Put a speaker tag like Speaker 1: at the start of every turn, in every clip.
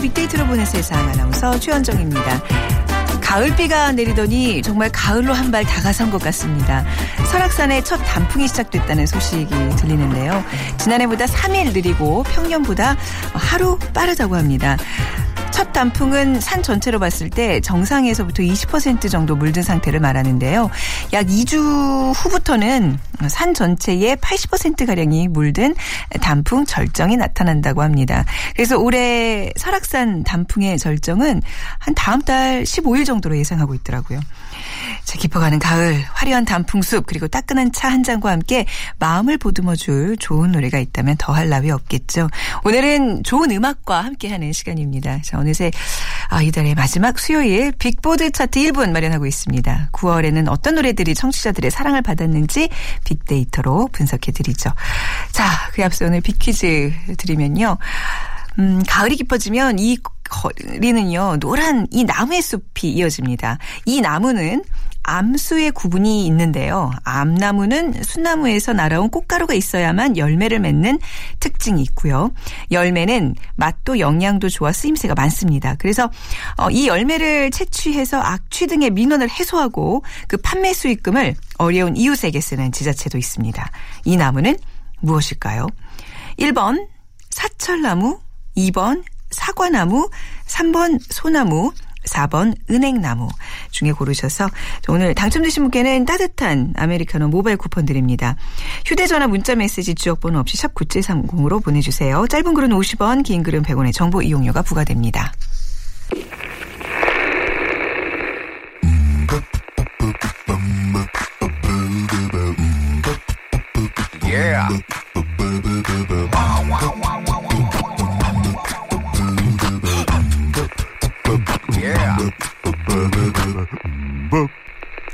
Speaker 1: 빅데이터로 보는 세상 아나운서 최현정입니다. 가을비가 내리더니 정말 가을로 한 발 다가선 것 같습니다. 설악산에 첫 단풍이 시작됐다는 소식이 들리는데요. 지난해보다 3일 느리고 평년보다 하루 빠르다고 합니다. 첫 단풍은 산 전체로 봤을 때 정상에서부터 20% 정도 물든 상태를 말하는데요. 약 2주 후부터는 산 전체의 80%가량이 물든 단풍 절정이 나타난다고 합니다. 그래서 올해 설악산 단풍의 절정은 한 다음 달 15일 정도로 예상하고 있더라고요. 자, 깊어가는 가을, 화려한 단풍숲, 그리고 따끈한 차 한 잔과 함께 마음을 보듬어 줄 좋은 노래가 있다면 더할 나위 없겠죠. 오늘은 좋은 음악과 함께하는 시간입니다. 자, 어느새 아, 이달의 마지막 수요일 빅보드 차트 1분 마련하고 있습니다. 9월에는 어떤 노래들이 청취자들의 사랑을 받았는지 빅데이터로 분석해드리죠. 자, 그에 앞서 오늘 빅퀴즈 드리면요. 음, 가을이 깊어지면 이 거리는요, 노란 이 나무의 숲이 이어집니다. 이 나무는 암수의 구분이 있는데요. 암나무는 순나무에서 날아온 꽃가루가 있어야만 열매를 맺는 특징이 있고요. 열매는 맛도 영양도 좋아 쓰임새가 많습니다. 그래서 어, 이 열매를 채취해서 악취 등의 민원을 해소하고 그 판매 수익금을 어려운 이웃에게 쓰는 지자체도 있습니다. 이 나무는 무엇일까요? 1번 사철나무, 2번 사과나무, 3번 소나무, 4번 은행나무 중에 고르셔서 오늘 당첨되신 분께는 따뜻한 아메리카노 모바일 쿠폰 드립니다. 휴대전화 문자메시지 지역번호 없이 샵 9730으로 보내주세요. 짧은 글은 50원 긴 글은 100원의 정보 이용료가 부과됩니다.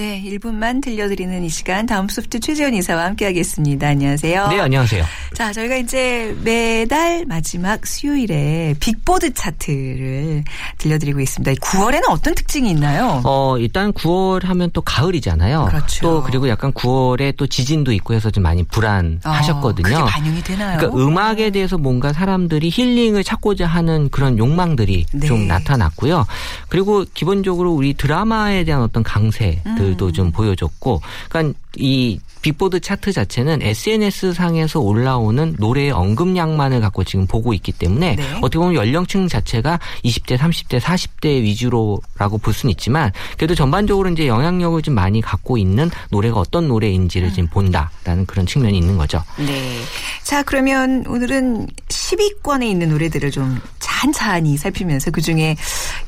Speaker 1: 네, 1분만 들려드리는 이 시간 다음 소프트 최재원 이사와 함께하겠습니다. 안녕하세요.
Speaker 2: 네, 안녕하세요.
Speaker 1: 자, 저희가 이제 매달 마지막 수요일에 빅보드 차트를 들려드리고 있습니다. 9월에는 어떤 특징이 있나요?
Speaker 2: 어, 일단 9월 하면 또 가을이잖아요.
Speaker 1: 그렇죠.
Speaker 2: 또 그리고 약간 9월에 또 지진도 있고 해서 좀 많이 불안하셨거든요.
Speaker 1: 어, 그게 반영이 되나요?
Speaker 2: 그러니까 음악에 대해서 뭔가 사람들이 힐링을 찾고자 하는 그런 욕망들이
Speaker 1: 네.
Speaker 2: 좀 나타났고요. 그리고 기본적으로 우리 드라마에 대한 어떤 강세들 도
Speaker 1: 음.
Speaker 2: 좀 보여줬고, 그러니까 이 빅보드 차트 자체는 SNS 상에서 올라오는 노래의 언급량만을 갖고 지금 보고 있기 때문에
Speaker 1: 네.
Speaker 2: 어떻게 보면 연령층 자체가 20대, 30대, 40대 위주로라고 볼 수는 있지만 그래도 전반적으로 이제 영향력을 좀 많이 갖고 있는 노래가 어떤 노래인지를 지금 본다라는 그런 측면이 있는 거죠.
Speaker 1: 네. 자, 그러면 오늘은 10위권에 있는 노래들을 좀 찬찬히 살피면서 그 중에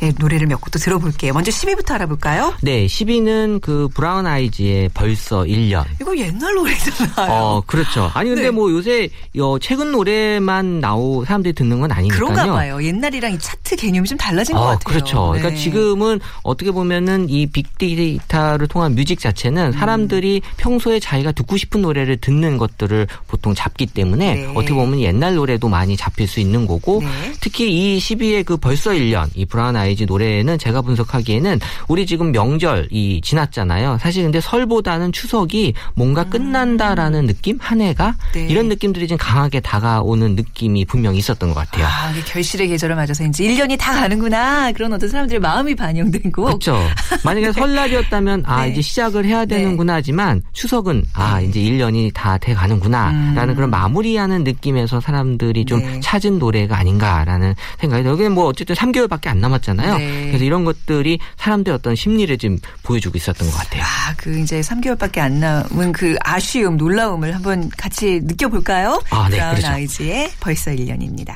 Speaker 1: 예, 노래를 몇 곡도 들어볼게요. 먼저 10위부터 알아볼까요?
Speaker 2: 네, 10위는 그 브라운 아이즈의 벌써 1년.
Speaker 1: 이거 옛날 노래잖아요.
Speaker 2: 어, 그렇죠. 아니 근데
Speaker 1: 네.
Speaker 2: 뭐 요새 어, 최근 노래만 나오 사람들이 듣는 건 아니니까요.
Speaker 1: 그런가 봐요. 옛날이랑 이 차트 개념이 좀 달라진 것
Speaker 2: 어,
Speaker 1: 같아요.
Speaker 2: 그렇죠. 그러니까
Speaker 1: 네.
Speaker 2: 지금은 어떻게 보면은 이 빅데이터를 통한 뮤직 자체는
Speaker 1: 음.
Speaker 2: 사람들이 평소에 자기가 듣고 싶은 노래를 듣는 것들을 보통 잡기 때문에
Speaker 1: 네.
Speaker 2: 어떻게 보면 옛날 노래도 많이 잡힐 수 있는 거고
Speaker 1: 네.
Speaker 2: 특히 이 12의 그 벌써 1년 이 브라운 아이즈 노래는 제가 분석하기에는 우리 지금 명절 이 지났잖아요. 사실 근데 설보다는 추석 이 뭔가 끝난다라는 느낌 한 해가
Speaker 1: 음. 네.
Speaker 2: 이런 느낌들이 좀 강하게 다가오는 느낌이 분명히 있었던 것 같아요.
Speaker 1: 아, 결실의 계절을 맞아서 이제 1년이 다 가는구나. 그런 어떤 사람들의 마음이 반영되고.
Speaker 2: 그렇죠. 만약에 설날이었다면 아
Speaker 1: 네.
Speaker 2: 이제 시작을 해야 되는구나 하지만 추석은 아 이제 1년이 다 돼 가는구나라는 그런 마무리하는 느낌에서 사람들이 좀
Speaker 1: 음. 네.
Speaker 2: 찾은 노래가 아닌가라는 생각이 여기는 뭐 어쨌든 3개월밖에 안 남았잖아요.
Speaker 1: 네.
Speaker 2: 그래서 이런 것들이 사람들의 어떤 심리를 좀 보여주고 있었던 것 같아요.
Speaker 1: 아, 그 이제 3개월밖에 안 남은 그 아쉬움, 놀라움을 한번 같이 느껴볼까요?
Speaker 2: 아, 네,
Speaker 1: 브라운
Speaker 2: 그렇죠.
Speaker 1: 아이즈의 벌써 1년입니다.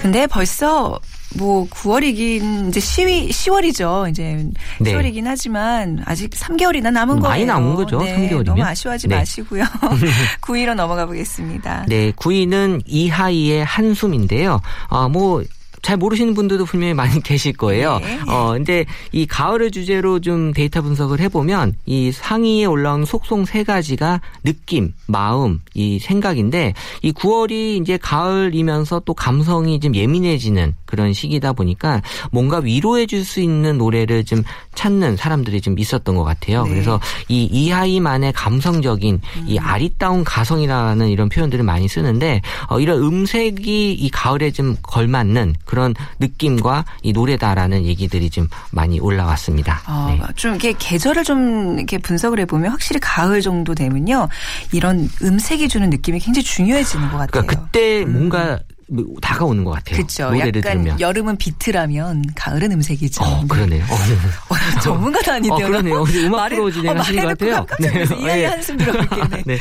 Speaker 1: 근데 벌써 뭐 9월이긴 이제 10위 10월이죠. 이제
Speaker 2: 네.
Speaker 1: 10월이긴 하지만 아직 3개월이나 남은 거예요.
Speaker 2: 많이 남은 거죠,
Speaker 1: 네,
Speaker 2: 3개월이면.
Speaker 1: 너무 아쉬워하지
Speaker 2: 네.
Speaker 1: 마시고요. 9위로 넘어가 보겠습니다.
Speaker 2: 네, 9위는 이하이의 한숨인데요. 아, 뭐, 잘 모르시는 분들도 분명히 많이 계실 거예요.
Speaker 1: 네.
Speaker 2: 어, 근데 이 가을을 주제로 좀 데이터 분석을 해보면 이 상위에 올라온 속송 세 가지가 느낌, 마음, 이 생각인데 이 9월이 이제 가을이면서 또 감성이 좀 예민해지는 그런 시기다 보니까 뭔가 위로해 줄 수 있는 노래를 좀 찾는 사람들이 좀 있었던 것 같아요.
Speaker 1: 네.
Speaker 2: 그래서 이 이하이만의 감성적인 이 아리따운 가성이라는 이런 표현들을 많이 쓰는데 어, 이런 음색이 이 가을에 좀 걸맞는 그런 느낌과 이 노래다라는 얘기들이 좀 많이 올라왔습니다.
Speaker 1: 어,
Speaker 2: 네.
Speaker 1: 좀 이렇게 계절을 좀 이렇게 분석을 해보면 확실히 가을 정도 되면요 이런 음색이 주는 느낌이 굉장히 중요해지는 것 같아요.
Speaker 2: 그러니까 그때 뭔가 뭐 다가오는 것 같아요.
Speaker 1: 그렇죠.
Speaker 2: 노래를 들으면.
Speaker 1: 여름은 비트라면 가을은 음색이죠.
Speaker 2: 어, 그러네요. 어,
Speaker 1: 어, 전문가도 아닌데요.
Speaker 2: 어, 그러네요. 음악 프로 진행하시는
Speaker 1: 어,
Speaker 2: 것 같아요. 네.
Speaker 1: 이야기
Speaker 2: 예.
Speaker 1: 한숨 들어볼게요. 네.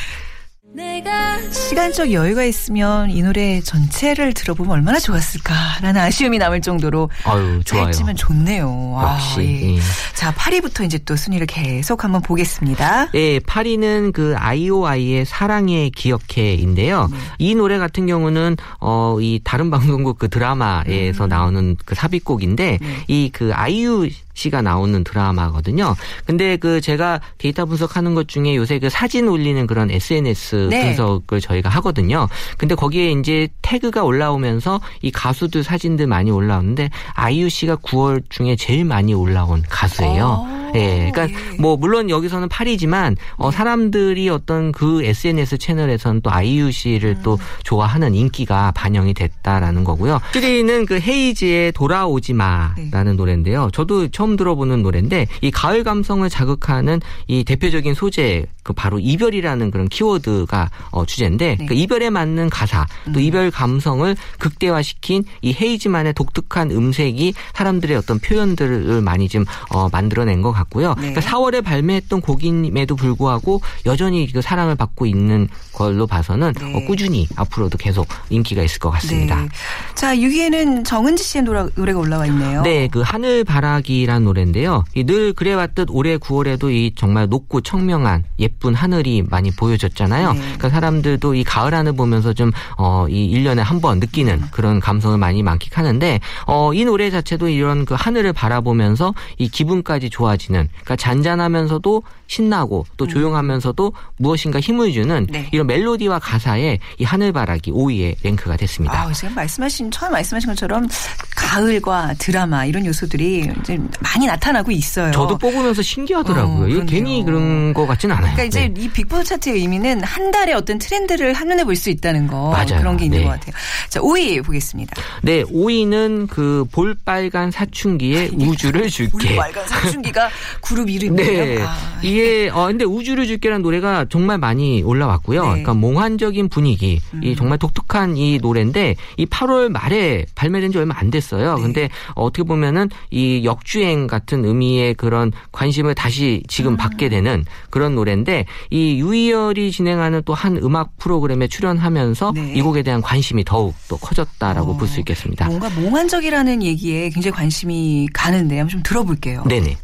Speaker 2: 네.
Speaker 1: 시간적 여유가 있으면 이 노래 전체를 들어보면 얼마나 좋았을까라는 아쉬움이 남을 정도로
Speaker 2: 아유, 좋아요.
Speaker 1: 짧지만 좋네요. 아,
Speaker 2: 역시.
Speaker 1: 예.
Speaker 2: 예.
Speaker 1: 자, 8위부터 이제 또 순위를 계속 한번 보겠습니다.
Speaker 2: 예, 8위는 그 아이오아이의 사랑의 기억해인데요.
Speaker 1: 네.
Speaker 2: 이 노래 같은 경우는 어 이 다른 방송국 그
Speaker 1: 음.
Speaker 2: 드라마에서 나오는 그 삽입곡인데
Speaker 1: 네.
Speaker 2: 이그 아이유 씨가 나오는 드라마거든요. 근데 그 제가 데이터 분석하는 것 중에 요새 그 사진 올리는 그런 SNS
Speaker 1: 네.
Speaker 2: 분석을 저희가 하거든요. 근데 거기에 이제 태그가 올라오면서 이 가수들 사진들 많이 올라오는데 아이유 씨가 9월 중에 제일 많이 올라온 가수예요.
Speaker 1: 어,
Speaker 2: 예, 그러니까
Speaker 1: 예.
Speaker 2: 뭐 물론 여기서는 8이지만 어 사람들이 어떤 그 SNS 채널에서는 또 아이유 씨를 또 좋아하는 인기가 반영이 됐다라는 거고요. 7위는 그 헤이즈의 돌아오지 마라는 노래인데요. 저도 처음 들어보는 노래인데 이 가을 감성을 자극하는 이 대표적인 소재 그 바로 이별이라는 그런 키워드가 어 주제인데 그 이별에 맞는 가사 또 이별 감성을 극대화시킨 이 헤이즈만의 독특한 음색이 사람들의 어떤 표현들을 많이 좀 어, 만들어낸 것 같고요.
Speaker 1: 네.
Speaker 2: 그러니까 4월에 발매했던 곡임에도 불구하고 여전히 그 사랑을 받고 있는 걸로 봐서는
Speaker 1: 네.
Speaker 2: 어, 꾸준히 앞으로도 계속 인기가 있을 것 같습니다.
Speaker 1: 네. 자, 6위에는 정은지 씨의 노래, 노래가 올라와 있네요.
Speaker 2: 네, 그 하늘 바라기란 노래인데요. 이늘 그래왔듯 올해 9월에도 이 정말 높고 청명한 예쁜 하늘이 많이 보여졌잖아요.
Speaker 1: 네.
Speaker 2: 그러니까 사람들도 이 가을 하늘 보면서 좀, 어, 이 1년에 한 번 느끼는
Speaker 1: 음.
Speaker 2: 그런 감성을 많이 만끽하는데, 어, 이 노래 자체도 이런 그 하늘을 바라보면서 이 기분까지 좋아지는, 그러니까 잔잔하면서도 신나고 또 조용하면서도 무엇인가 힘을 주는
Speaker 1: 음. 네.
Speaker 2: 이런 멜로디와 가사에 이 하늘바라기 5위에 랭크가 됐습니다.
Speaker 1: 아, 지금 말씀하신 처음 말씀하신 것처럼 가을과 드라마 이런 요소들이 이제 많이 나타나고 있어요.
Speaker 2: 저도 뽑으면서 신기하더라고요.
Speaker 1: 어,
Speaker 2: 이게. 괜히 그런 것 같진 않아요.
Speaker 1: 그러니까 이제
Speaker 2: 네.
Speaker 1: 이 빅보드 차트의 의미는 한 달의 어떤 트렌드를 한눈에 볼 수 있다는 거
Speaker 2: 맞아요.
Speaker 1: 그런 게 있는
Speaker 2: 네.
Speaker 1: 것 같아요. 자, 5위 보겠습니다.
Speaker 2: 네, 5위는 그 볼빨간 사춘기의 우주를 줄게.
Speaker 1: 볼빨간 사춘기가 그룹 이름이에요.
Speaker 2: 네.
Speaker 1: 아,
Speaker 2: 이게, 어, 근데 우주를 줄게라는 노래가 정말 많이 올라왔고요.
Speaker 1: 네. 음.
Speaker 2: 그러니까 몽환적인 분위기, 이 정말 독특한 이 노래인데, 이 8월 말에 발매된 지 얼마 안 됐어요.
Speaker 1: 네.
Speaker 2: 근데 어떻게 보면은 이 역주행 같은 의미의 그런 관심을 다시 지금
Speaker 1: 음.
Speaker 2: 받게 되는 그런 노래인데, 이 유희열이 진행하는 또 한 음악 프로그램에 출연하면서
Speaker 1: 네.
Speaker 2: 이 곡에 대한 관심이 더욱 또 커졌다라고
Speaker 1: 어,
Speaker 2: 볼수 있겠습니다.
Speaker 1: 뭔가 몽환적이라는 얘기에 굉장히 관심이 가는데 한번 좀 들어볼게요.
Speaker 2: 네네.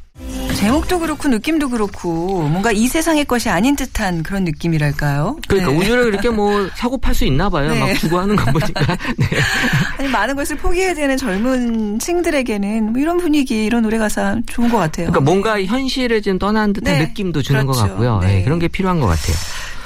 Speaker 1: 제목도 그렇고 느낌도 그렇고 뭔가 이 세상의 것이 아닌 듯한 그런 느낌이랄까요?
Speaker 2: 그러니까
Speaker 1: 네.
Speaker 2: 우주를 그렇게 뭐 사고 팔 수 있나 봐요.
Speaker 1: 네.
Speaker 2: 막 주고 하는 거 보니까. 네.
Speaker 1: 아니, 많은 것을 포기해야 되는 젊은 층들에게는 뭐 이런 분위기, 이런 노래 가사 좋은 것 같아요.
Speaker 2: 그러니까 뭔가 현실을 좀 떠난 듯한
Speaker 1: 네.
Speaker 2: 느낌도 주는 것
Speaker 1: 그렇죠.
Speaker 2: 같고요.
Speaker 1: 네.
Speaker 2: 네, 그런 게 필요한 것 같아요.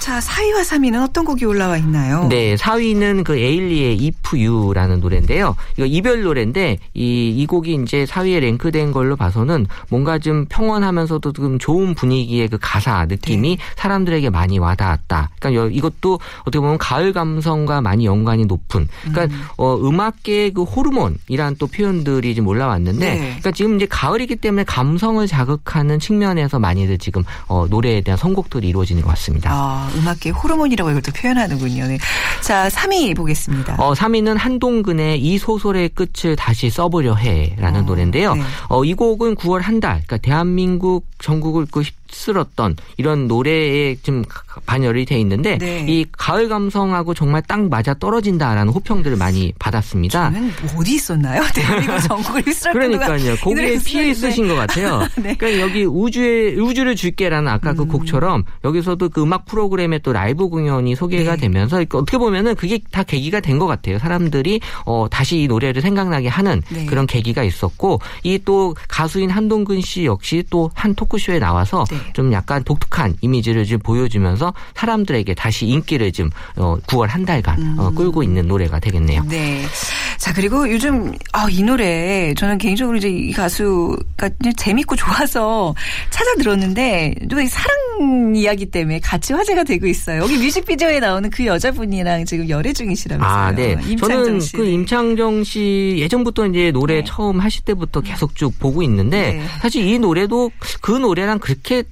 Speaker 1: 자, 4위와 3위는 어떤 곡이 올라와 있나요?
Speaker 2: 네, 4위는 그 에일리의 If You라는 노래인데요. 이거 이별 노래인데 이, 이 곡이 이제 4위에 랭크된 걸로 봐서는 뭔가 좀 평온하면서도 좀 좋은 분위기의 그 가사 느낌이
Speaker 1: 네.
Speaker 2: 사람들에게 많이 와닿았다. 그러니까 여- 이것도 어떻게 보면 가을 감성과 많이 연관이 높은. 그러니까 어, 음악계의 그 호르몬이란 또 표현들이 좀 올라왔는데,
Speaker 1: 네.
Speaker 2: 그러니까 지금 이제 가을이기 때문에 감성을 자극하는 측면에서 많이들 지금 어, 노래에 대한 선곡들이 이루어지는 것 같습니다.
Speaker 1: 아, 음악계 호르몬이라고 이걸 또 표현하는군요. 네. 자, 3위 보겠습니다.
Speaker 2: 어, 3위는 한동근의 이 소설의 끝을 다시 써보려 해라는
Speaker 1: 어,
Speaker 2: 노래인데요.
Speaker 1: 네.
Speaker 2: 어, 이 곡은 9월 한 달, 그러니까 대한민국 전국을 그 휩- 씁쓸었던 이런 노래에 좀 반열이 돼 있는데
Speaker 1: 네.
Speaker 2: 이 가을 감성하고 정말 딱 맞아 떨어진다라는 호평들을 많이 받았습니다.
Speaker 1: 어디 있었나요? 대한민국 전국을 휩쓸 정도가
Speaker 2: 그러니까요.
Speaker 1: 이
Speaker 2: 거기에 피해. 쓰신 것 같아요.
Speaker 1: 네.
Speaker 2: 그러니까 여기 우주에 우주를 줄게라는 아까 그 곡처럼 여기서도 그 음악 프로그램에 또 라이브 공연이 소개가
Speaker 1: 네.
Speaker 2: 되면서 어떻게 보면은 그게 다 계기가 된 것 같아요. 사람들이 어 다시 이 노래를 생각나게 하는
Speaker 1: 네.
Speaker 2: 그런 계기가 있었고 이 또 가수인 한동근 씨 역시 또 한 토크쇼에 나와서
Speaker 1: 네.
Speaker 2: 좀 약간 독특한 이미지를 좀 보여주면서 사람들에게 다시 인기를 좀 어, 9월 한 달간 어, 끌고 있는 노래가 되겠네요.
Speaker 1: 네. 자, 그리고 요즘, 아, 이 노래, 저는 개인적으로 이제 이 가수가 재밌고 좋아서 찾아 들었는데, 또이 사랑 이야기 때문에 같이 화제가 되고 있어요. 여기 뮤직비디오에 나오는 그 여자분이랑 지금 열애 중이시라면서요.
Speaker 2: 아, 네.
Speaker 1: 임창정
Speaker 2: 저는
Speaker 1: 씨.
Speaker 2: 그 임창정 씨 예전부터 이제 노래
Speaker 1: 네.
Speaker 2: 처음 하실 때부터 계속 쭉 보고 있는데
Speaker 1: 네.
Speaker 2: 사실 이 노래도 그 노래랑 그렇게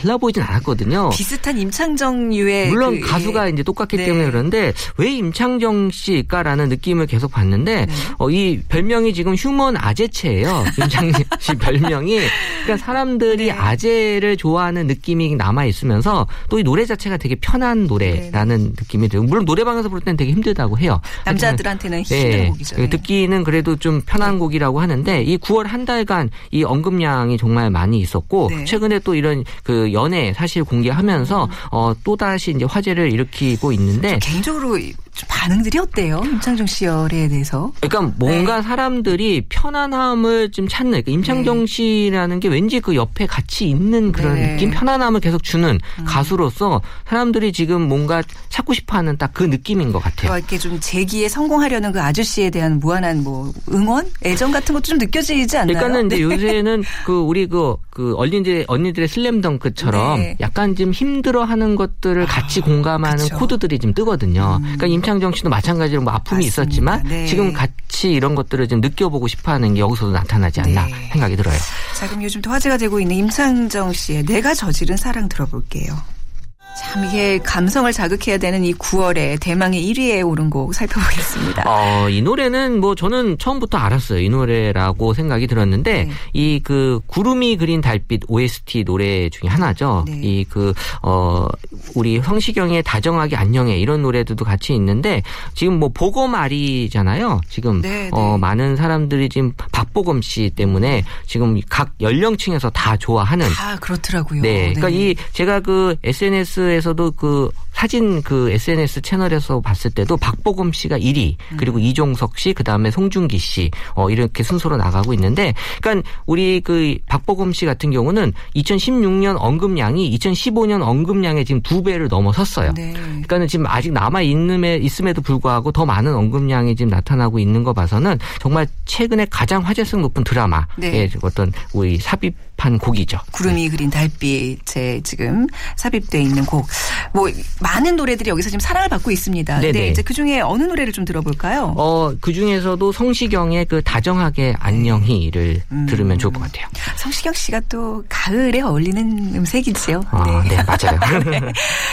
Speaker 2: 달라 보이진 않았거든요.
Speaker 1: 비슷한 임창정류의
Speaker 2: 물론
Speaker 1: 그,
Speaker 2: 가수가 이제 똑같기
Speaker 1: 네.
Speaker 2: 때문에 그런데 왜 임창정 씨일까라는 느낌을 계속 받는데
Speaker 1: 네.
Speaker 2: 어, 이 별명이 지금 휴먼 아재체예요. 임창정 씨 별명이 그러니까 사람들이
Speaker 1: 네.
Speaker 2: 아재를 좋아하는 느낌이 남아 있으면서 또 이 노래 자체가 되게 편한 노래라는 느낌이 들고 물론 노래방에서 부를 때는 되게 힘들다고 해요.
Speaker 1: 남자들한테는 힘든
Speaker 2: 네,
Speaker 1: 곡이죠.
Speaker 2: 그
Speaker 1: 네.
Speaker 2: 듣기는 그래도 좀 편한 곡이라고 하는데 이 9월 한 달간 이 언급량이 정말 많이 있었고
Speaker 1: 네.
Speaker 2: 최근에 또 이런 그 연애 사실 공개하면서 어, 또 다시 이제 화제를 일으키고 있는데
Speaker 1: 개인적으로 좀 반응들이 어때요? 임창정 씨 열애에 대해서?
Speaker 2: 그러니까 뭔가 사람들이 편안함을 좀 찾는 그러니까 임창정 씨라는 게 왠지 그 옆에 같이 있는 그런
Speaker 1: 네.
Speaker 2: 느낌 편안함을 계속 주는 가수로서 사람들이 지금 뭔가 찾고 싶어하는 딱 그 느낌인 것 같아요.
Speaker 1: 뭐 이렇게 좀 재기에 성공하려는 그 아저씨에 대한 무한한 뭐 응원, 애정 같은 것도 좀 느껴지지 않나요?
Speaker 2: 그러니까는 이제
Speaker 1: 네.
Speaker 2: 요새는 그 우리 그, 그 언니들, 언니들의 슬램덩크처럼
Speaker 1: 네.
Speaker 2: 약간 좀 힘들어 하는 것들을 같이 공감하는
Speaker 1: 그쵸. 음.
Speaker 2: 코드들이 좀 뜨거든요. 그러니까 임창 정 씨도 마찬가지로 뭐 아픔이
Speaker 1: 맞습니다.
Speaker 2: 있었지만
Speaker 1: 네.
Speaker 2: 지금 같이 이런 것들을 좀 느껴보고 싶어 하는 게 여기서도 나타나지 않나
Speaker 1: 네.
Speaker 2: 생각이 들어요.
Speaker 1: 자, 그럼 요즘 또 화제가 되고 있는 임창정 씨의 내가 저지른 사랑 들어볼게요. 참 이게 감성을 자극해야 되는 이 9월에 대망의 1위에 오른 곡 살펴보겠습니다.
Speaker 2: 어, 이 노래는 뭐 저는 처음부터 알았어요. 이 노래라고 생각이 들었는데
Speaker 1: 네.
Speaker 2: 이그 구름이 그린 달빛 OST 노래 중에 하나죠.
Speaker 1: 네.
Speaker 2: 이그 어 우리 성시경의 다정하게 안녕해 이런 노래들도 같이 있는데 지금 뭐 보검알이잖아요. 지금
Speaker 1: 네,
Speaker 2: 어
Speaker 1: 네.
Speaker 2: 많은 사람들이 지금 박보검 씨 때문에 지금 각 연령층에서 다 좋아하는
Speaker 1: 아, 그렇더라고요.
Speaker 2: 네. 그러니까 이 제가 그 SNS 에서도 그 사진 그 SNS 채널에서 봤을 때도 박보검 씨가 1위, 그리고 이종석 씨, 그 다음에 송중기 씨, 어 이렇게 순서로 나가고 있는데 그러니까 우리 그 박보검 씨 같은 경우는 2016년 언급량이 2015년 언급량의 지금 두 배를 넘어섰어요.
Speaker 1: 네.
Speaker 2: 그러니까는 지금 아직 남아 있음에 있음에도 불구하고 더 많은 언급량이 지금 나타나고 있는 거 봐서는 정말 최근에 가장 화제성 높은 드라마의
Speaker 1: 네.
Speaker 2: 어떤 우리 삽입한 곡이죠.
Speaker 1: 구름이 그린 달빛에 지금 삽입돼 있는 곡. 뭐 많은 노래들이 여기서 지금 사랑을 받고 있습니다.
Speaker 2: 네네.
Speaker 1: 네, 이제 그 중에 어느 노래를 좀 들어볼까요?
Speaker 2: 어, 그 중에서도 성시경의 그 다정하게 안녕히를
Speaker 1: 음.
Speaker 2: 들으면 좋을 것 같아요.
Speaker 1: 성시경 씨가 또 가을에 어울리는 음색이지요.
Speaker 2: 아, 네, 맞아요.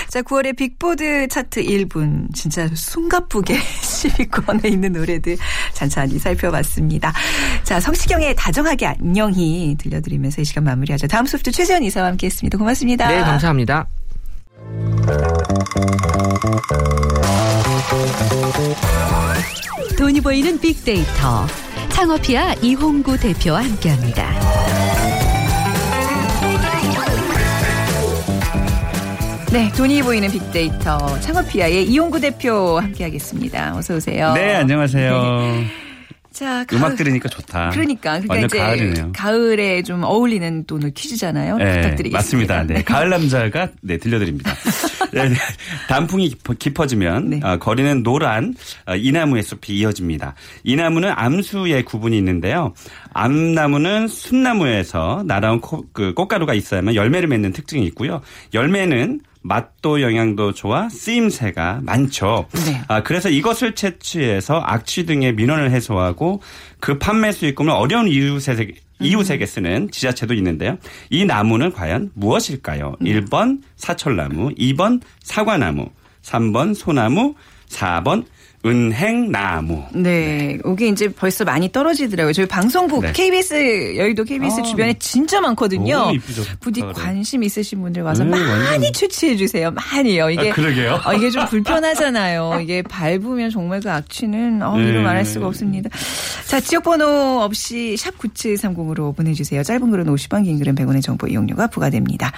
Speaker 1: 자, 9월의 빅보드 차트 1분. 진짜 숨가쁘게 10위권에 있는 노래들 잔잔히 살펴봤습니다. 자, 성시경의 다정하게 안녕히 들려드리면서 이 시간 마무리하죠. 다음 소프트 최재현 이사와 함께 했습니다. 고맙습니다.
Speaker 2: 네, 감사합니다.
Speaker 3: 돈이 보이는 빅데이터. 창업이야 이홍구 대표와 함께합니다.
Speaker 1: 네, 돈이 보이는 빅데이터 창업피아의 이용구 대표 함께하겠습니다. 어서 오세요.
Speaker 4: 네, 안녕하세요.
Speaker 1: 자, 가을-
Speaker 4: 음악 들으니까 좋다.
Speaker 1: 그러니까 그러니까
Speaker 4: 완전
Speaker 1: 이제
Speaker 4: 가을이네요.
Speaker 1: 가을에 좀 어울리는 또 오늘 퀴즈잖아요.
Speaker 4: 네,
Speaker 1: 부탁드리겠습니다.
Speaker 4: 맞습니다. 네, 가을 남자가 네 들려드립니다. 네, 네. 단풍이 깊어- 깊어 지면
Speaker 1: 네.
Speaker 4: 어, 거리는 노란 어, 이나무의 숲이 이어집니다. 이나무는 암수의 구분이 있는데요. 암나무는 순나무에서 날아온 코- 그 꽃가루가 있어야만 열매를 맺는 특징이 있고요. 열매는 맛도 영양도 좋아 쓰임새가 많죠.
Speaker 1: 네.
Speaker 4: 아, 그래서 이것을 채취해서 악취 등의 민원을 해소하고 그 판매 수익금을 어려운 이웃에게 이웃에게 쓰는 지자체도 있는데요. 이 나무는 과연 무엇일까요? 1번 사철나무, 2번 사과나무, 3번 소나무, 4번 은행나무.
Speaker 1: 네, 이게 이제 벌써 많이 떨어지더라고요. 저희 방송국
Speaker 4: 네.
Speaker 1: KBS 여의도 KBS
Speaker 4: 아,
Speaker 1: 주변에 진짜 많거든요. 부디
Speaker 4: 가을에.
Speaker 1: 관심 있으신 분들 와서
Speaker 4: 네,
Speaker 1: 많이
Speaker 4: 완전.
Speaker 1: 채취해 주세요. 많이요. 이게
Speaker 4: 아, 그러게요.
Speaker 1: 어, 이게 좀 불편하잖아요. 이게 밟으면 정말 그 악취는 어, 이루
Speaker 4: 네.
Speaker 1: 말할 수가 없습니다. 자, 지역번호 없이 샵 9730으로 보내주세요. 짧은 글은 50원, 긴 글은 100원의 정보 이용료가 부과됩니다.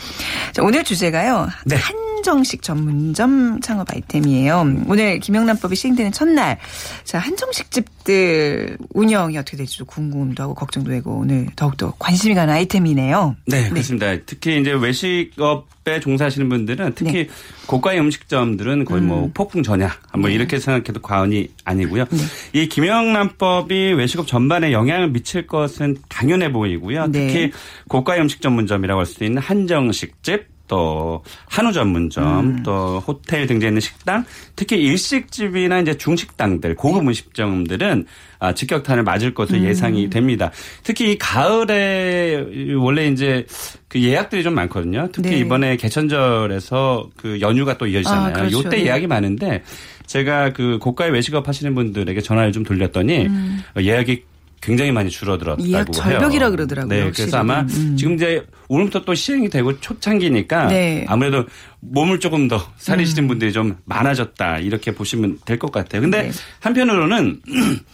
Speaker 1: 자, 오늘 주제가요.
Speaker 4: 네.
Speaker 1: 한정식 전문점 창업 아이템이에요. 오늘 김영란법이 시행되는 첫날. 자, 한정식 집들 운영이 어떻게 될지도 궁금도 하고 걱정도 되고 오늘 더욱더 관심이 가는 아이템이네요.
Speaker 4: 네, 그렇습니다. 특히 이제 외식업에 종사하시는 분들은 특히
Speaker 1: 네.
Speaker 4: 고가의 음식점들은 거의 뭐 폭풍 전야 뭐 이렇게 생각해도 과언이 아니고요.
Speaker 1: 네.
Speaker 4: 이 김영란법이 외식업 전반에 영향을 미칠 것은 당연해 보이고요.
Speaker 1: 네.
Speaker 4: 특히 고가의 음식 전문점이라고 할 수 있는 한정식집 또 한우 전문점,
Speaker 1: 음.
Speaker 4: 또 호텔 등재 있는 식당, 특히 일식집이나 이제 중식당들, 고급 음식점들은 아, 직격탄을 맞을 것으로
Speaker 1: 음.
Speaker 4: 예상이 됩니다. 특히 이 가을에 원래 이제 그 예약들이 좀 많거든요. 특히
Speaker 1: 네.
Speaker 4: 이번에 개천절에서 그 연휴가 또 이어지잖아요.
Speaker 1: 아, 그렇죠.
Speaker 4: 요때
Speaker 1: 네.
Speaker 4: 예약이 많은데 제가 그 고가의 외식업 하시는 분들에게 전화를 좀 돌렸더니 어, 예약이 굉장히 많이 줄어들었다고
Speaker 1: 음. 예약
Speaker 4: 해요.
Speaker 1: 절벽이라 그러더라고요,
Speaker 4: 네. 그래서 아마
Speaker 1: 음.
Speaker 4: 지금 이제 오늘부터 또 시행이 되고 초창기니까
Speaker 1: 네. 음.
Speaker 4: 아무래도 몸을 조금 더 사리시는 분들이 좀 많아졌다 이렇게 보시면 될 것 같아요. 근데
Speaker 1: 네.
Speaker 4: 한편으로는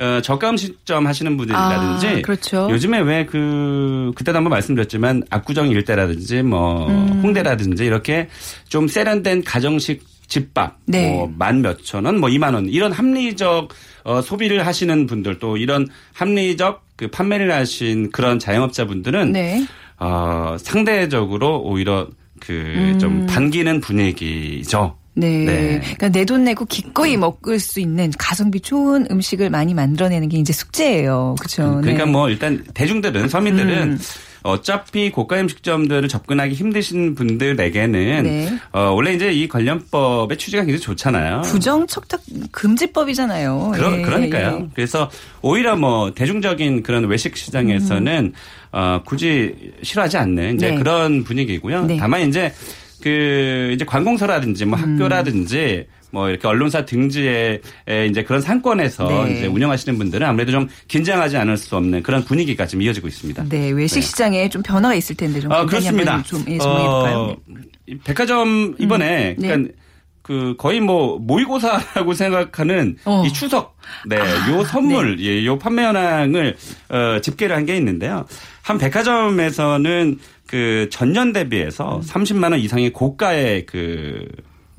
Speaker 4: 어, 저가 음식점 하시는 분들이라든지
Speaker 1: 아, 그렇죠.
Speaker 4: 요즘에 왜 그 그때도 한번 말씀드렸지만 압구정 일대라든지 뭐
Speaker 1: 음.
Speaker 4: 홍대라든지 이렇게 좀 세련된 가정식 집밥
Speaker 1: 네.
Speaker 4: 뭐만 몇천 원, 뭐 이만 원 이런 합리적 어, 소비를 하시는 분들 또 이런 합리적 그 판매를 하신 그런 자영업자분들은
Speaker 1: 네.
Speaker 4: 어, 상대적으로 오히려 그
Speaker 1: 음.
Speaker 4: 좀 반기는 분위기죠.
Speaker 1: 네.
Speaker 4: 네.
Speaker 1: 그러니까 내 돈 내고 기꺼이 먹을 수 있는 가성비 좋은 음식을 많이 만들어내는 게 이제 숙제예요. 그렇죠.
Speaker 4: 그러니까 뭐 일단 대중들은 서민들은
Speaker 1: 음.
Speaker 4: 어차피 고가 음식점들을 접근하기 힘드신 분들에게는
Speaker 1: 네.
Speaker 4: 어, 원래 이제 이 관련법의 취지가 굉장히 좋잖아요.
Speaker 1: 부정 척탁 금지법이잖아요.
Speaker 4: 그러,
Speaker 1: 예,
Speaker 4: 그러니까요.
Speaker 1: 예.
Speaker 4: 그래서 오히려 뭐 대중적인 그런 외식 시장에서는 어, 굳이 싫어하지 않는 이제
Speaker 1: 네.
Speaker 4: 그런 분위기고요.
Speaker 1: 네.
Speaker 4: 다만 이제 그 이제 관공서라든지 뭐
Speaker 1: 음.
Speaker 4: 학교라든지 뭐 이렇게 언론사 등지에 에 이제 그런 상권에서
Speaker 1: 네.
Speaker 4: 이제 운영하시는 분들은 아무래도 좀 긴장하지 않을 수 없는 그런 분위기가 지금 이어지고 있습니다.
Speaker 1: 네, 외식 시장에 좀 변화가 있을 텐데 좀
Speaker 4: 아, 그렇습니다.
Speaker 1: 좀 예, 설명해 볼까요?
Speaker 4: 어, 이 백화점 이번에
Speaker 1: 네.
Speaker 4: 그러니까 그 거의 뭐 모의고사라고 생각하는
Speaker 1: 어.
Speaker 4: 이 추석 네,
Speaker 1: 아,
Speaker 4: 요 선물, 예, 요 판매 현황을 어, 집계를 한 게 있는데요. 한 백화점에서는 그 전년 대비해서 30만 원 이상의 고가의 그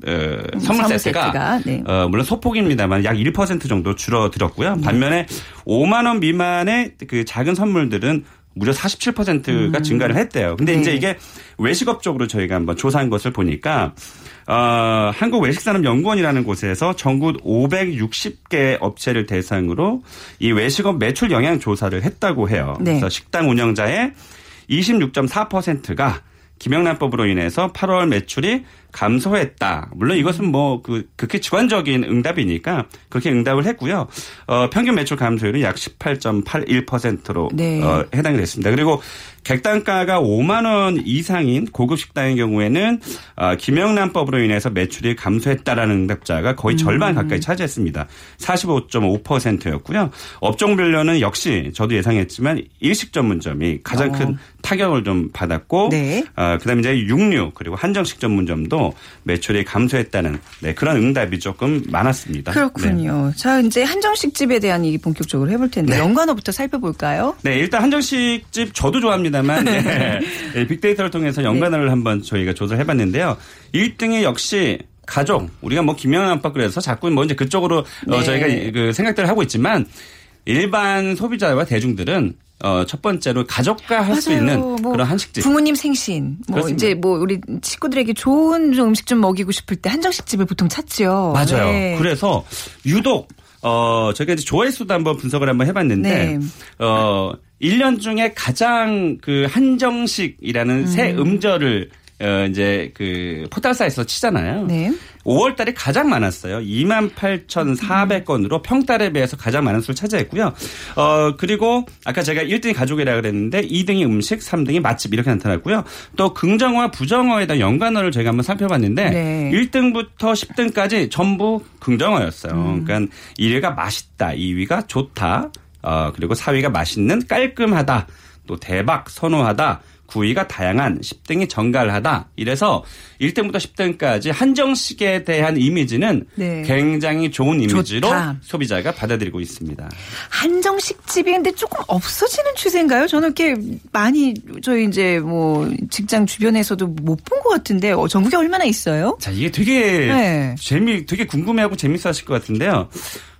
Speaker 4: 어, 선물
Speaker 1: 선물
Speaker 4: 세트가,
Speaker 1: 네.
Speaker 4: 어, 물론 소폭입니다만 약 1% 정도 줄어들었고요. 반면에 5만 원 미만의 그 작은 선물들은 무려 47%가 증가를 했대요. 근데
Speaker 1: 네.
Speaker 4: 이제 이게 외식업 쪽으로 저희가 한번 조사한 것을 보니까 어, 한국 외식산업연구원이라는 곳에서 전국 560개 업체를 대상으로 이 외식업 매출 영향 조사를 했다고 해요.
Speaker 1: 네.
Speaker 4: 그래서 식당 운영자의 26.4%가 김영란법으로 인해서 8월 매출이 감소했다. 물론 이것은 뭐 그 극히 주관적인 응답이니까 그렇게 응답을 했고요. 어, 평균 매출 감소율은 약 18.81%로
Speaker 1: 네.
Speaker 4: 어, 해당이 됐습니다. 그리고 객단가가 5만 원 이상인 고급 식당의 경우에는 어, 김영란법으로 인해서 매출이 감소했다라는 응답자가 거의 절반 가까이 차지했습니다. 45.5%였고요. 업종별로는 역시 저도 예상했지만 일식 전문점이 가장 큰 타격을 좀 받았고
Speaker 1: 네.
Speaker 4: 어, 그다음에 이제 육류 그리고 한정식 전문점도 매출이 감소했다는 네, 그런 응답이 조금 많았습니다.
Speaker 1: 그렇군요. 자, 이제 한정식 집에 대한 얘기 본격적으로 해볼 텐데 연관어부터 살펴볼까요?
Speaker 4: 네, 일단 한정식 집 저도 좋아합니다만 네, 네, 빅데이터를 통해서 연관어를 한번 저희가 조사를 해봤는데요. 1등이 역시 가족. 우리가 뭐 김영한 압박 그래서 자꾸 뭐 이제 그쪽으로 어,
Speaker 1: 네.
Speaker 4: 저희가 그 생각들을 하고 있지만 일반 소비자와 대중들은 어, 첫 번째로 가족과 할 수. 있는
Speaker 1: 뭐
Speaker 4: 그런 한식집.
Speaker 1: 부모님 생신, 뭐
Speaker 4: 그렇습니다.
Speaker 1: 이제 뭐 우리 친구들에게 좋은 좀 음식 좀 먹이고 싶을 때 한정식 집을 보통 찾죠.
Speaker 4: 맞아요.
Speaker 1: 네.
Speaker 4: 그래서 유독 어 저희가 이제 조회수도 한번 분석을 한번 해봤는데
Speaker 1: 네.
Speaker 4: 어 1년 중에 가장 그 한정식이라는 새 음절을 어 이제 그 포털사에서 치잖아요.
Speaker 1: 네.
Speaker 4: 5월 달에 가장 많았어요. 28,400건으로 평달에 비해서 가장 많은 수를 차지했고요. 어, 그리고 아까 제가 1등이 가족이라 그랬는데 2등이 음식, 3등이 맛집 이렇게 나타났고요. 또 긍정어와 부정어에 대한 연관어를 저희가 한번 살펴봤는데
Speaker 1: 네.
Speaker 4: 1등부터 10등까지 전부 긍정어였어요.
Speaker 1: 음.
Speaker 4: 그러니까 1위가 맛있다, 2위가 좋다, 어, 그리고 4위가 맛있는 깔끔하다, 또 대박, 선호하다, 9위가 다양한, 10등이 정갈하다. 이래서 1등부터 10등까지 한정식에 대한 이미지는
Speaker 1: 네.
Speaker 4: 굉장히 좋은 이미지로
Speaker 1: 좋다.
Speaker 4: 소비자가 받아들이고 있습니다.
Speaker 1: 한정식 집이 근데 조금 없어지는 추세인가요? 저는 이렇게 많이 저희 이제 뭐 직장 주변에서도 못 본 것 같은데 어, 전국에 얼마나 있어요?
Speaker 4: 자, 이게 되게
Speaker 1: 네.
Speaker 4: 재미, 되게 궁금해하고 재밌어 하실 것 같은데요.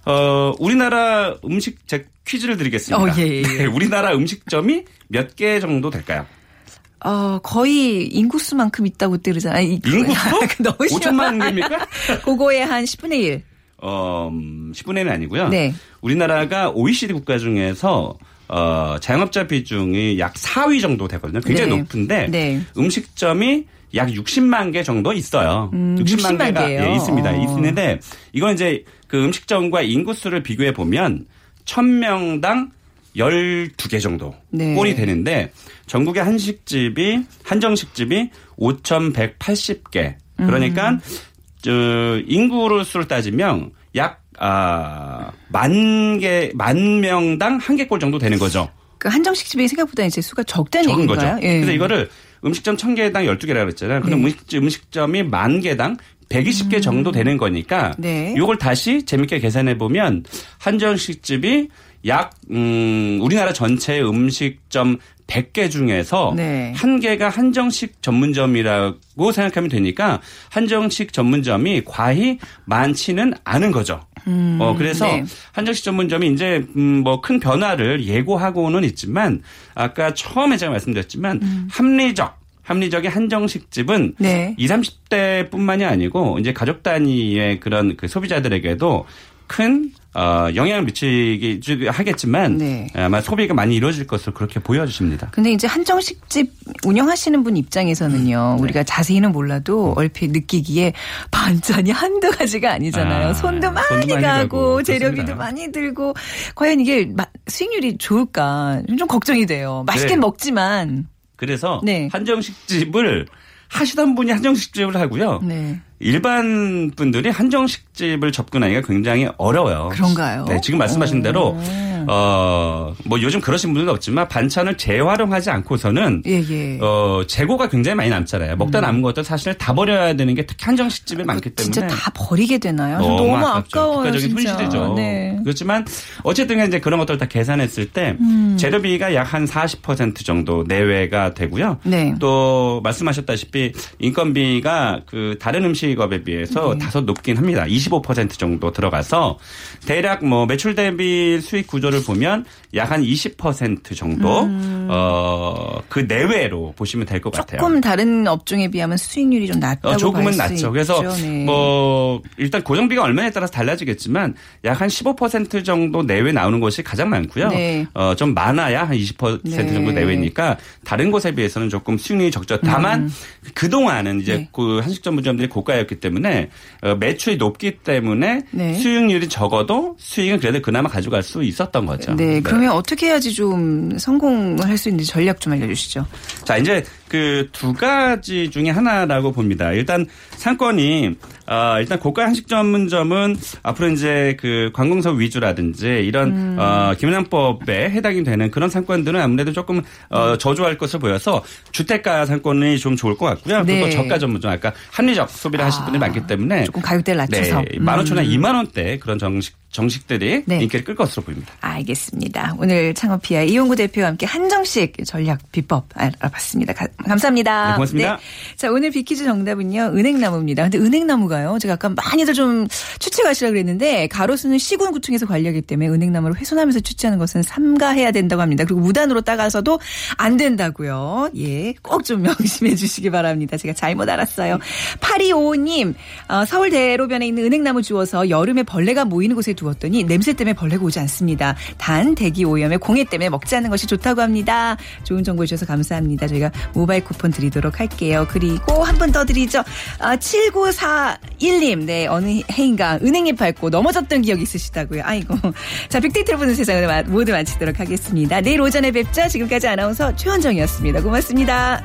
Speaker 4: 어, 우리나라 음식, 제 퀴즈를 드리겠습니다.
Speaker 1: 어, 예, 예.
Speaker 4: 네, 우리나라 음식점이 몇 개 정도 될까요?
Speaker 1: 어 거의 인구수만큼 있다고 뜨르잖아요. 이-
Speaker 4: 인구수?
Speaker 1: 너무
Speaker 4: 5천만 개입니까?
Speaker 1: 그거의 한 10분의 1.
Speaker 4: 어, 음, 10분의 1은 아니고요.
Speaker 1: 네.
Speaker 4: 우리나라가 OECD 국가 중에서 어, 자영업자 비중이 약 4위 정도 되거든요. 굉장히
Speaker 1: 네.
Speaker 4: 높은데
Speaker 1: 네.
Speaker 4: 음식점이 약 60만 개 정도 있어요.
Speaker 1: 음,
Speaker 4: 60만,
Speaker 1: 60만
Speaker 4: 개가? 예, 있습니다.
Speaker 1: 어.
Speaker 4: 있는데 이건 이제 그 음식점과 인구수를 비교해 보면 1000명당 12개 정도
Speaker 1: 네.
Speaker 4: 꼴이 되는데 전국의 한식집이 한정식집이 5,180개. 그러니까
Speaker 1: 음.
Speaker 4: 저 인구를 수를 따지면 약 아, 만 개, 만 명당 한 개 꼴 정도 되는 거죠.
Speaker 1: 그 한정식 집이 생각보다 이제 수가 적다는
Speaker 4: 적은
Speaker 1: 얘기인가요?
Speaker 4: 거죠.
Speaker 1: 예.
Speaker 4: 그래서 이거를 음식점 1000개당 12개라고 그랬잖아요. 그럼
Speaker 1: 네.
Speaker 4: 음식, 음식점이 만 개당 120개 정도 되는 거니까
Speaker 1: 음. 네.
Speaker 4: 요걸 다시 재밌게 계산해 보면 한정식집이 약 음, 우리나라 전체 음식점 100개 중에서
Speaker 1: 네.
Speaker 4: 한 개가 한정식 전문점이라고 생각하면 되니까 한정식 전문점이 과히 많지는 않은 거죠. 어 그래서
Speaker 1: 네.
Speaker 4: 한정식 전문점이 이제 음, 뭐 큰 변화를 예고하고는 있지만 아까 처음에 제가 말씀드렸지만 합리적 합리적인 한정식집은
Speaker 1: 네.
Speaker 4: 20, 30대뿐만이 아니고 이제 가족 단위의 그런 그 소비자들에게도 큰 어, 영향을 미치기 주- 하겠지만
Speaker 1: 네.
Speaker 4: 아마 소비가 많이 이루어질 것으로 그렇게 보여집니다.
Speaker 1: 근데 이제 한정식집 운영하시는 분 입장에서는요,
Speaker 4: 네.
Speaker 1: 우리가 자세히는 몰라도 얼핏 느끼기에 반찬이 한두 가지가 아니잖아요.
Speaker 4: 아,
Speaker 1: 손도 많이,
Speaker 4: 손도 많이
Speaker 1: 가고,
Speaker 4: 가고,
Speaker 1: 재료비도
Speaker 4: 그렇습니다.
Speaker 1: 많이 들고, 과연 이게 마- 수익률이 좋을까 좀 걱정이 돼요. 맛있게
Speaker 4: 네.
Speaker 1: 먹지만.
Speaker 4: 그래서
Speaker 1: 네.
Speaker 4: 한정식집을 하시던 분이 한정식집을 하고요.
Speaker 1: 네.
Speaker 4: 일반 분들이 한정식집을 접근하기가 굉장히 어려워요.
Speaker 1: 그런가요?
Speaker 4: 네, 지금 말씀하신
Speaker 1: 오.
Speaker 4: 대로 어, 뭐 요즘 그러신 분들은 없지만 반찬을 재활용하지 않고서는
Speaker 1: 예, 예.
Speaker 4: 어, 재고가 굉장히 많이 남잖아요. 먹다 남은 것들 사실 다 버려야 되는 게 특히 한정식집에 많기 때문에
Speaker 1: 진짜 다 버리게 되나요? 저
Speaker 4: 너무,
Speaker 1: 너무. 아까워요.
Speaker 4: 국가적인
Speaker 1: 진짜.
Speaker 4: 손실이죠.
Speaker 1: 네.
Speaker 4: 그렇지만 어쨌든 이제 그런 것들을 다 계산했을 때
Speaker 1: 음.
Speaker 4: 재료비가 약 한 40% 정도 내외가 되고요.
Speaker 1: 네.
Speaker 4: 또 말씀하셨다시피 인건비가 그 다른 음식 업에
Speaker 1: 네.
Speaker 4: 비해서 다소 높긴 합니다. 25% 정도 들어가서 대략 뭐 매출 대비 수익 구조를 보면 약 한 20% 정도 어그 내외로 보시면 될 것 같아요.
Speaker 1: 음. 조금 다른 업종에 비하면 수익률이 좀 낮다고
Speaker 4: 어, 조금은 낮죠. 그래서.
Speaker 1: 네.
Speaker 4: 뭐 일단 고정비가 얼마에 따라서 달라지겠지만 약 한 15% 정도 내외 나오는 곳이 가장 많고요.
Speaker 1: 네.
Speaker 4: 어, 좀 많아야 한 20%
Speaker 1: 네.
Speaker 4: 정도 내외니까 다른 곳에 비해서는 조금 수익률이 적죠. 다만 그 동안은 이제
Speaker 1: 음. 네.
Speaker 4: 그 한식 전문점들이 고가였기 때문에 어, 매출이 높기 때문에
Speaker 1: 네.
Speaker 4: 수익률이 적어도 수익은 그래도 그나마 가져갈 수 있었던 거죠.
Speaker 1: 네, 그러면 어떻게 해야지 좀 성공을 할 수 있는지 전략 좀 알려주시죠.
Speaker 4: 자, 이제 그 두 가지 중에 하나라고 봅니다. 일단 상권이 어, 일단 고가 한식 전문점은 앞으로 이제 그 관공서 위주라든지 이런
Speaker 1: 음.
Speaker 4: 어, 김영란법에 해당이 되는 그런 상권들은 아무래도 조금
Speaker 1: 음.
Speaker 4: 어, 저조할 것을 보여서 주택가 상권이 좀 좋을 것 같고요. 그리고
Speaker 1: 네.
Speaker 4: 저가 전문점 아까 합리적 소비를 하실 분이 많기 때문에
Speaker 1: 조금 가격대를 낮춰서.
Speaker 4: 네, 만 오천 원,
Speaker 1: 음.
Speaker 4: 이만 원대 그런 정식 정식들이
Speaker 1: 네.
Speaker 4: 인기를 끌 것으로 보입니다.
Speaker 1: 알겠습니다. 오늘 창업피아 이용구 대표와 함께 한정식 전략 비법 알아봤습니다. 가- 감사합니다.
Speaker 4: 네, 고맙습니다.
Speaker 1: 자, 오늘 비키즈 정답은요, 은행나무입니다. 근데 은행나무가요, 제가 아까 많이들 좀 추측하시라 그랬는데, 가로수는 시군구청에서 관리하기 때문에 은행나무를 훼손하면서 추측하는 것은 삼가해야 된다고 합니다. 그리고 무단으로 따가서도 안 된다고요. 예, 꼭 좀 명심해 주시기 바랍니다. 제가 잘못 알았어요. 8255님, 어, 서울 대로변에 있는 은행나무 주워서 여름에 벌레가 모이는 곳에 두었더니 냄새 때문에 벌레가 오지 않습니다. 단 대기 오염에 공해 때문에 먹지 않는 것이 좋다고 합니다. 좋은 정보 주셔서 감사합니다. 저희가 모바일 쿠폰 드리도록 할게요. 그리고 한번더 드리죠. 아, 7941님, 네, 어느 해인가 은행잎 밟고 넘어졌던 기억 있으시다고요. 아이고. 자, 빅데이터를 보는 세상을 마- 모두 마치도록 하겠습니다. 내일 오전에 뵙죠. 지금까지 아나운서 최원정이었습니다. 고맙습니다.